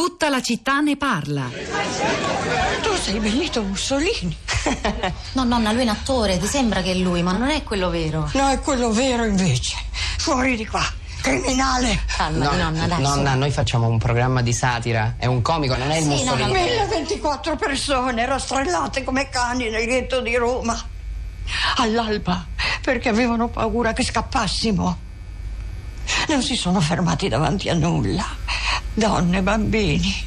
Tutta la città ne parla. Tu sei Benito Mussolini. No, nonna, lui è un attore, ti sembra che è lui, ma non è quello vero. No, è quello vero invece. Fuori di qua. Criminale. Calma, nonna, dai. nonna, noi facciamo un programma di satira. È un comico, non è il Sì, Mussolini. nonna, 1024 persone rastrellate come cani nel ghetto di Roma. All'alba, perché avevano paura che scappassimo. Non si sono fermati davanti a nulla. Donne, bambini,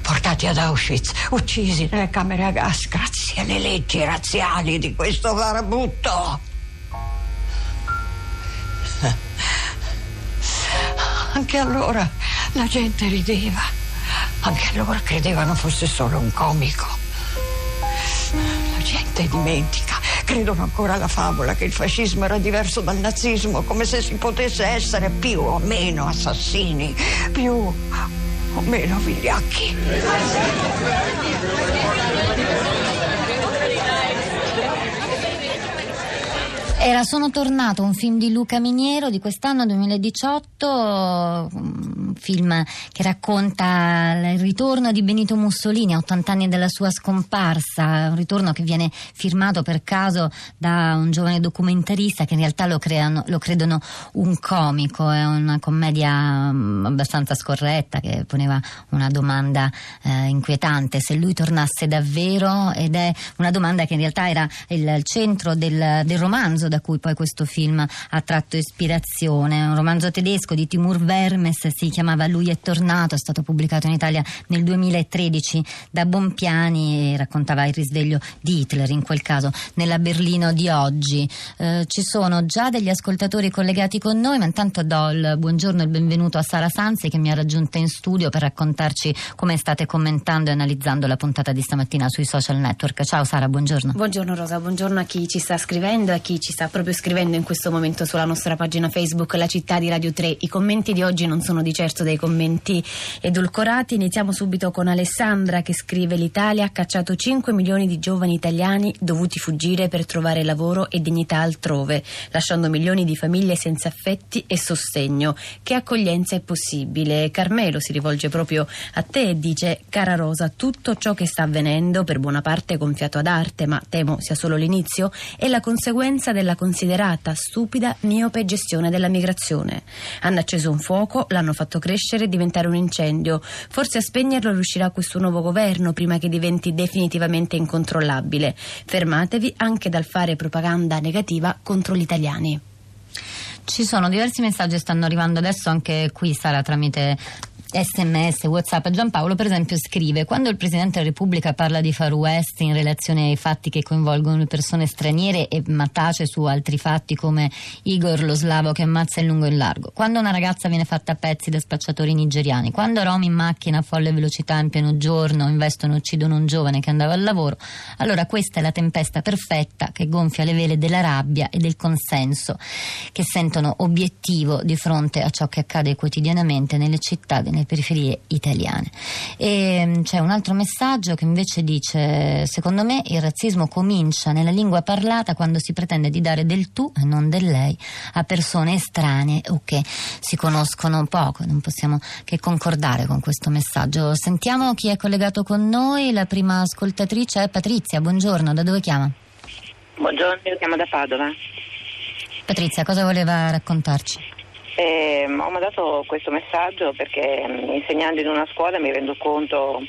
portati ad Auschwitz, uccisi nelle camere a gas grazie alle leggi razziali di questo farabutto. Anche allora la gente rideva. Anche allora credevano fosse solo un comico. La gente dimentica. Credono ancora alla favola che il fascismo era diverso dal nazismo, come se si potesse essere più o meno assassini, più o meno vigliacchi. Era Sono tornato, un film di Luca Miniero di quest'anno 2018, film che racconta il ritorno di Benito Mussolini a 80 anni dalla sua scomparsa, un ritorno che viene firmato per caso da un giovane documentarista che in realtà lo, creano, lo credono un comico, è una commedia mm, abbastanza scorretta che poneva una domanda eh, inquietante, se lui tornasse davvero? Ed è una domanda che in realtà era il, centro del, del romanzo da cui poi questo film ha tratto ispirazione, un romanzo tedesco di Timur Vermes, si chiamava Lui è tornato, è stato pubblicato in Italia nel 2013 da Bompiani e raccontava il risveglio di Hitler, in quel caso nella Berlino di oggi. Eh, ci sono già degli ascoltatori collegati con noi, ma intanto do il buongiorno e il benvenuto a Sara Sanzi che mi ha raggiunta in studio per raccontarci come state commentando e analizzando la puntata di stamattina sui social network. Ciao Sara, buongiorno. Buongiorno Rosa, buongiorno a chi ci sta scrivendo e a chi ci sta proprio scrivendo in questo momento sulla nostra pagina Facebook La città di Radio 3. I commenti di oggi non sono di certo dei commenti edulcorati. Iniziamo subito con Alessandra che scrive l'Italia ha cacciato 5 milioni di giovani italiani dovuti fuggire per trovare lavoro e dignità altrove, lasciando milioni di famiglie senza affetti e sostegno. Che accoglienza è possibile? Carmelo si rivolge proprio a te e dice cara Rosa, tutto ciò che sta avvenendo per buona parte gonfiato ad arte, ma temo sia solo l'inizio, è la conseguenza della considerata stupida miope gestione della migrazione. Hanno acceso un fuoco, l'hanno fatto crescere e diventare un incendio. Forse a spegnerlo riuscirà questo nuovo governo prima che diventi definitivamente incontrollabile. Fermatevi anche dal fare propaganda negativa contro gli italiani. Ci sono diversi messaggi che stanno arrivando adesso anche qui Sara tramite sms, whatsapp. Giampaolo per esempio scrive quando il Presidente della Repubblica parla di Far West in relazione ai fatti che coinvolgono persone straniere e ma tace su altri fatti come Igor lo slavo che ammazza in lungo e in largo. Quando una ragazza viene fatta a pezzi da spacciatori nigeriani. Quando Romi in macchina a folle velocità in pieno giorno investono e uccidono un giovane che andava al lavoro. Allora questa è la tempesta perfetta che gonfia le vele della rabbia e del consenso che sentono obiettivo di fronte a ciò che accade quotidianamente nelle città nelle periferie italiane. E mm, c'è un altro messaggio che invece dice: Secondo me il razzismo comincia nella lingua parlata quando si pretende di dare del tu e non del lei a persone estranee o che si conoscono poco. Non possiamo che concordare con questo messaggio. Sentiamo chi è collegato con noi. La prima ascoltatrice è Patrizia. Buongiorno, da dove chiama? Buongiorno, io chiamo da Padova. Patrizia, cosa voleva raccontarci? Eh, ho mandato questo messaggio perché mh, insegnando in una scuola mi rendo conto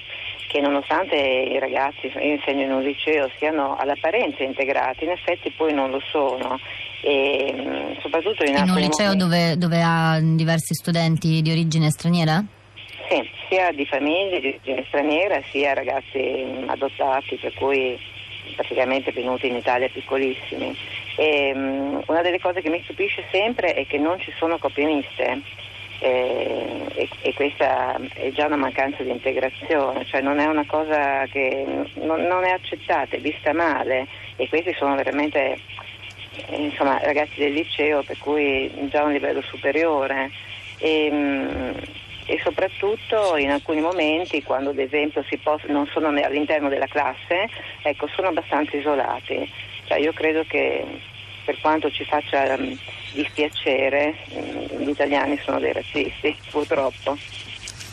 che nonostante i ragazzi, io insegno in un liceo, siano all'apparenza integrati, in effetti poi non lo sono. E, mh, soprattutto in, In un liceo momenti- dove, dove ha diversi studenti di origine straniera? Sì, sia di famiglie di origine straniera, sia ragazzi mh, adottati, per cui praticamente venuti in Italia piccolissimi. E, mh, una delle cose che mi stupisce sempre è che non ci sono coppie miste. eh, e, e questa è già una mancanza di integrazione, cioè non è una cosa che non, non è accettata, è vista male e questi sono veramente eh, insomma, ragazzi del liceo per cui già a un livello superiore e, mh, e soprattutto in alcuni momenti quando ad esempio si pos- non sono all'interno della classe ecco, sono abbastanza isolati cioè, io credo che per quanto ci faccia mh, dispiacere mh, gli italiani sono dei razzisti purtroppo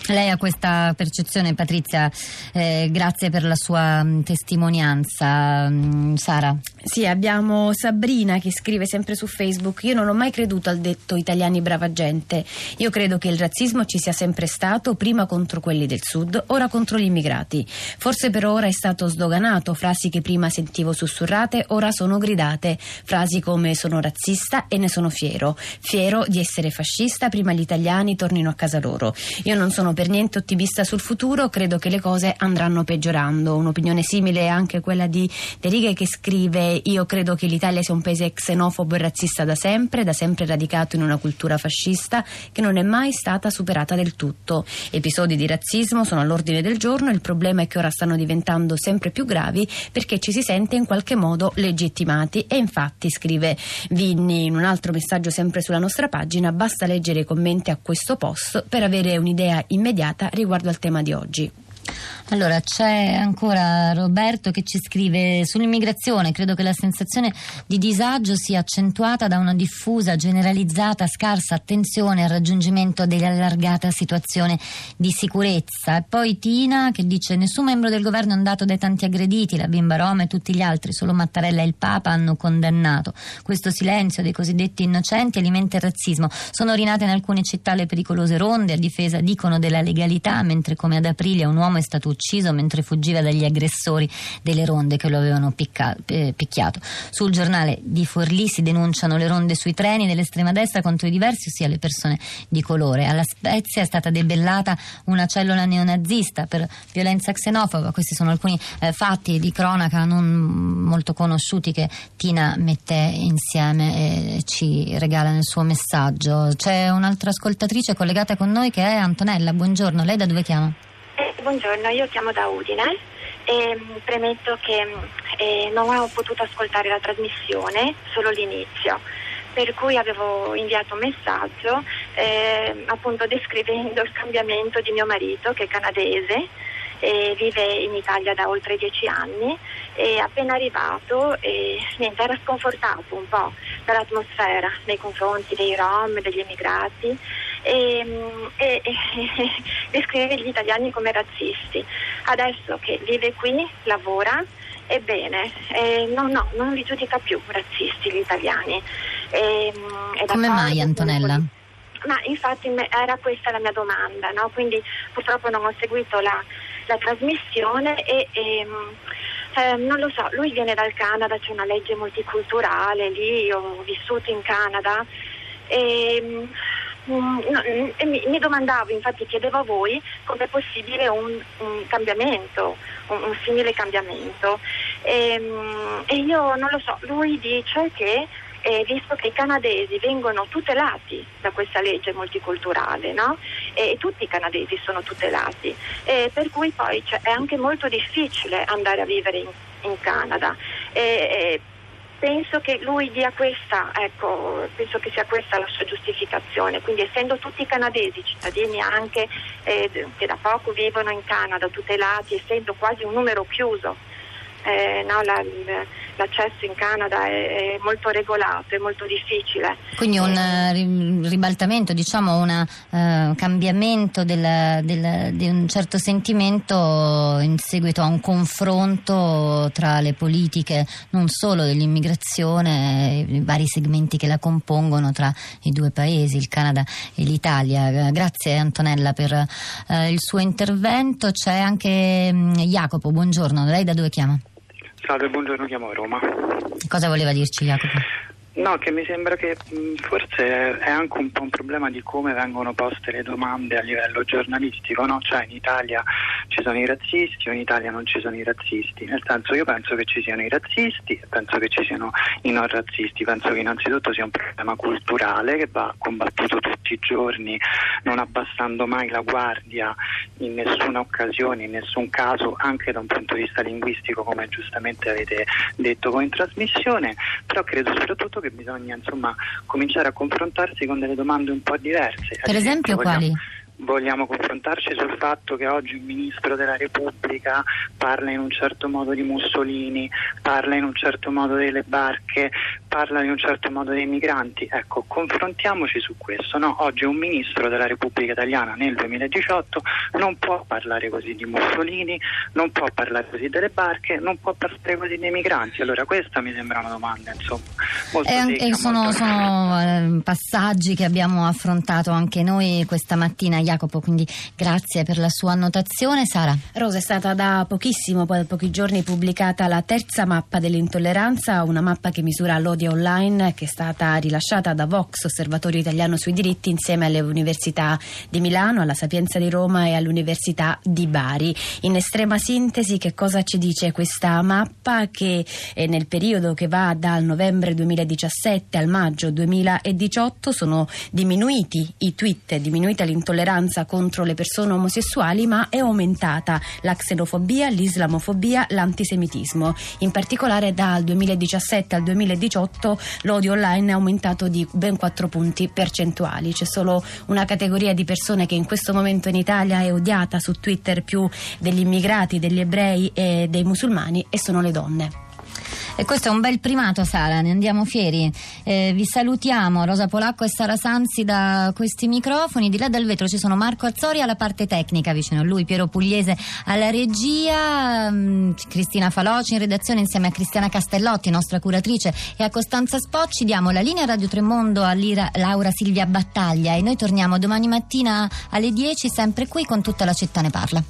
Lei ha questa percezione, Patrizia, eh, grazie per la sua testimonianza. Sara? Sì, abbiamo Sabrina che scrive sempre su Facebook: Io non ho mai creduto al detto italiani brava gente. Io credo che il razzismo ci sia sempre stato, prima contro quelli del sud, ora contro gli immigrati. Forse per ora è stato sdoganato, frasi che prima sentivo sussurrate, ora sono gridate. Frasi come sono razzista e ne sono fiero. Fiero di essere fascista, prima gli italiani tornino a casa loro. Io non sono per niente ottimista sul futuro, credo che le cose andranno peggiorando. Un'opinione simile è anche quella di De Righe che scrive: Io credo che l'Italia sia un paese xenofobo e razzista da sempre, da sempre radicato in una cultura fascista che non è mai stata superata del tutto. Episodi di razzismo sono all'ordine del giorno, il problema è che ora stanno diventando sempre più gravi perché ci si sente in qualche modo legittimati e infatti scrive Vinni in un altro messaggio sempre sulla nostra pagina, basta leggere i commenti a questo post per avere un'idea immediata riguardo al tema di oggi. Allora, c'è ancora Roberto che ci scrive sull'immigrazione. Credo che la sensazione di disagio sia accentuata da una diffusa, generalizzata, scarsa attenzione al raggiungimento dell'allargata situazione di sicurezza. E poi Tina che dice: Nessun membro del governo è andato dai tanti aggrediti, la bimba Roma e tutti gli altri, solo Mattarella e il Papa hanno condannato. Questo silenzio dei cosiddetti innocenti alimenta il razzismo. Sono rinate in alcune città le pericolose ronde a difesa, dicono, della legalità, mentre come ad aprile un uomo è stato ucciso mentre fuggiva dagli aggressori delle ronde che lo avevano picca- eh, picchiato. Sul giornale di Forlì si denunciano le ronde sui treni dell'estrema destra contro i diversi, ossia le persone di colore. Alla Spezia è stata debellata una cellula neonazista per violenza xenofoba. Questi sono alcuni eh, fatti di cronaca non molto conosciuti che Tina mette insieme e ci regala nel suo messaggio. C'è un'altra ascoltatrice collegata con noi che è Antonella. Buongiorno, lei da dove chiama? Eh, buongiorno, io chiamo da Udine e mh, premetto che eh, non ho potuto ascoltare la trasmissione, solo l'inizio, per cui avevo inviato un messaggio eh, appunto descrivendo il cambiamento di mio marito che è canadese e vive in Italia da oltre dieci anni e appena arrivato eh, niente, era sconfortato un po' dall'atmosfera nei confronti dei rom, degli immigrati e, mm, e, e descrive gli italiani come razzisti. Adesso che vive qui, lavora, ebbene, eh, no, no, non li giudica più razzisti gli italiani. E, mm, è Come mai, Antonella? Ma infatti era questa la mia domanda, no? quindi purtroppo non ho seguito la, la trasmissione e, e, mm, eh, non lo so, lui viene dal Canada, c'è una legge multiculturale lì, ho vissuto in Canada e, mm, no, mm, e mi, mi domandavo, infatti chiedevo a voi come è possibile un, un cambiamento, un, un simile cambiamento. E, mm, e io non lo so, lui dice che eh, visto che i canadesi vengono tutelati da questa legge multiculturale, no? E tutti i canadesi sono tutelati, eh, per cui poi cioè, è anche molto difficile andare a vivere in, in Canada. E- e penso che lui dia questa, ecco, penso che sia questa la sua giustificazione, quindi essendo tutti canadesi, cittadini anche eh, che da poco vivono in Canada, tutelati, essendo quasi un numero chiuso, eh, no, la- l'accesso in Canada è, è molto regolato, è molto difficile. Quindi un eh, ri- ribaltamento, diciamo un eh, cambiamento del- del- di un certo sentimento in seguito a un confronto tra le politiche non solo dell'immigrazione, i vari segmenti che la compongono tra i due paesi, il Canada e l'Italia. Eh, Grazie Antonella per eh, il suo intervento. C'è anche mm, Jacopo, buongiorno, lei da dove chiama? Salve, buongiorno, chiamo a Roma. Cosa voleva dirci Jacopo? No, che mi sembra che mh, forse è anche un po' un problema di come vengono poste le domande a livello giornalistico, no? Cioè in Italia ci sono i razzisti o in Italia non ci sono i razzisti. Nel senso io penso che ci siano i razzisti e penso che ci siano i non razzisti. Penso che innanzitutto sia un problema culturale che va combattuto tutti i giorni, non abbassando mai la guardia in nessuna occasione, in nessun caso, anche da un punto di vista linguistico, come giustamente avete detto voi in trasmissione, però credo soprattutto che bisogna insomma cominciare a confrontarsi con delle domande un po' diverse. Per esempio quali? vogliamo confrontarci sul fatto che oggi un ministro della Repubblica parla in un certo modo di Mussolini, parla in un certo modo delle barche, parla in un certo modo dei migranti. Ecco, confrontiamoci su questo. No? Oggi un ministro della Repubblica Italiana nel 2018 non può parlare così di Mussolini, non può parlare così delle barche, non può parlare così dei migranti. Allora questa mi sembra una domanda, insomma, molto E, secca, e sono, molto- sono, eh, passaggi che abbiamo affrontato anche noi questa mattina, Jacopo, quindi grazie per la sua annotazione. Sara. Rosa è stata da pochissimo, poi da pochi giorni, pubblicata la terza mappa dell'intolleranza, una mappa che misura l'odio online che è stata rilasciata da Vox, Osservatorio Italiano sui diritti, insieme alle università di Milano, alla Sapienza di Roma e all'Università di Bari. In estrema sintesi, che cosa ci dice questa mappa che eh, nel periodo che va dal novembre 2017 al maggio 2018 sono diminuiti i tweet, diminuita l'intolleranza contro le persone omosessuali, ma è aumentata la xenofobia, l'islamofobia, l'antisemitismo. In particolare dal 2017 al 2018 l'odio online è aumentato di ben 4 punti percentuali. C'è solo una categoria di persone che in questo momento in Italia è odiata su Twitter più degli immigrati, degli ebrei e dei musulmani e sono le donne. E questo è un bel primato, Sara, ne andiamo fieri. Eh, vi salutiamo, Rosa Polacco e Sara Sanzi da questi microfoni. Di là dal vetro ci sono Marco Azzori alla parte tecnica, vicino a lui Piero Pugliese alla regia, mm, Cristina Faloci in redazione insieme a Cristiana Castellotti, nostra curatrice, e a Costanza Spocci. Diamo la linea Radio Tremondo a Lira- Laura Silvia Battaglia e noi torniamo domani mattina alle 10 sempre qui con tutta la città ne parla.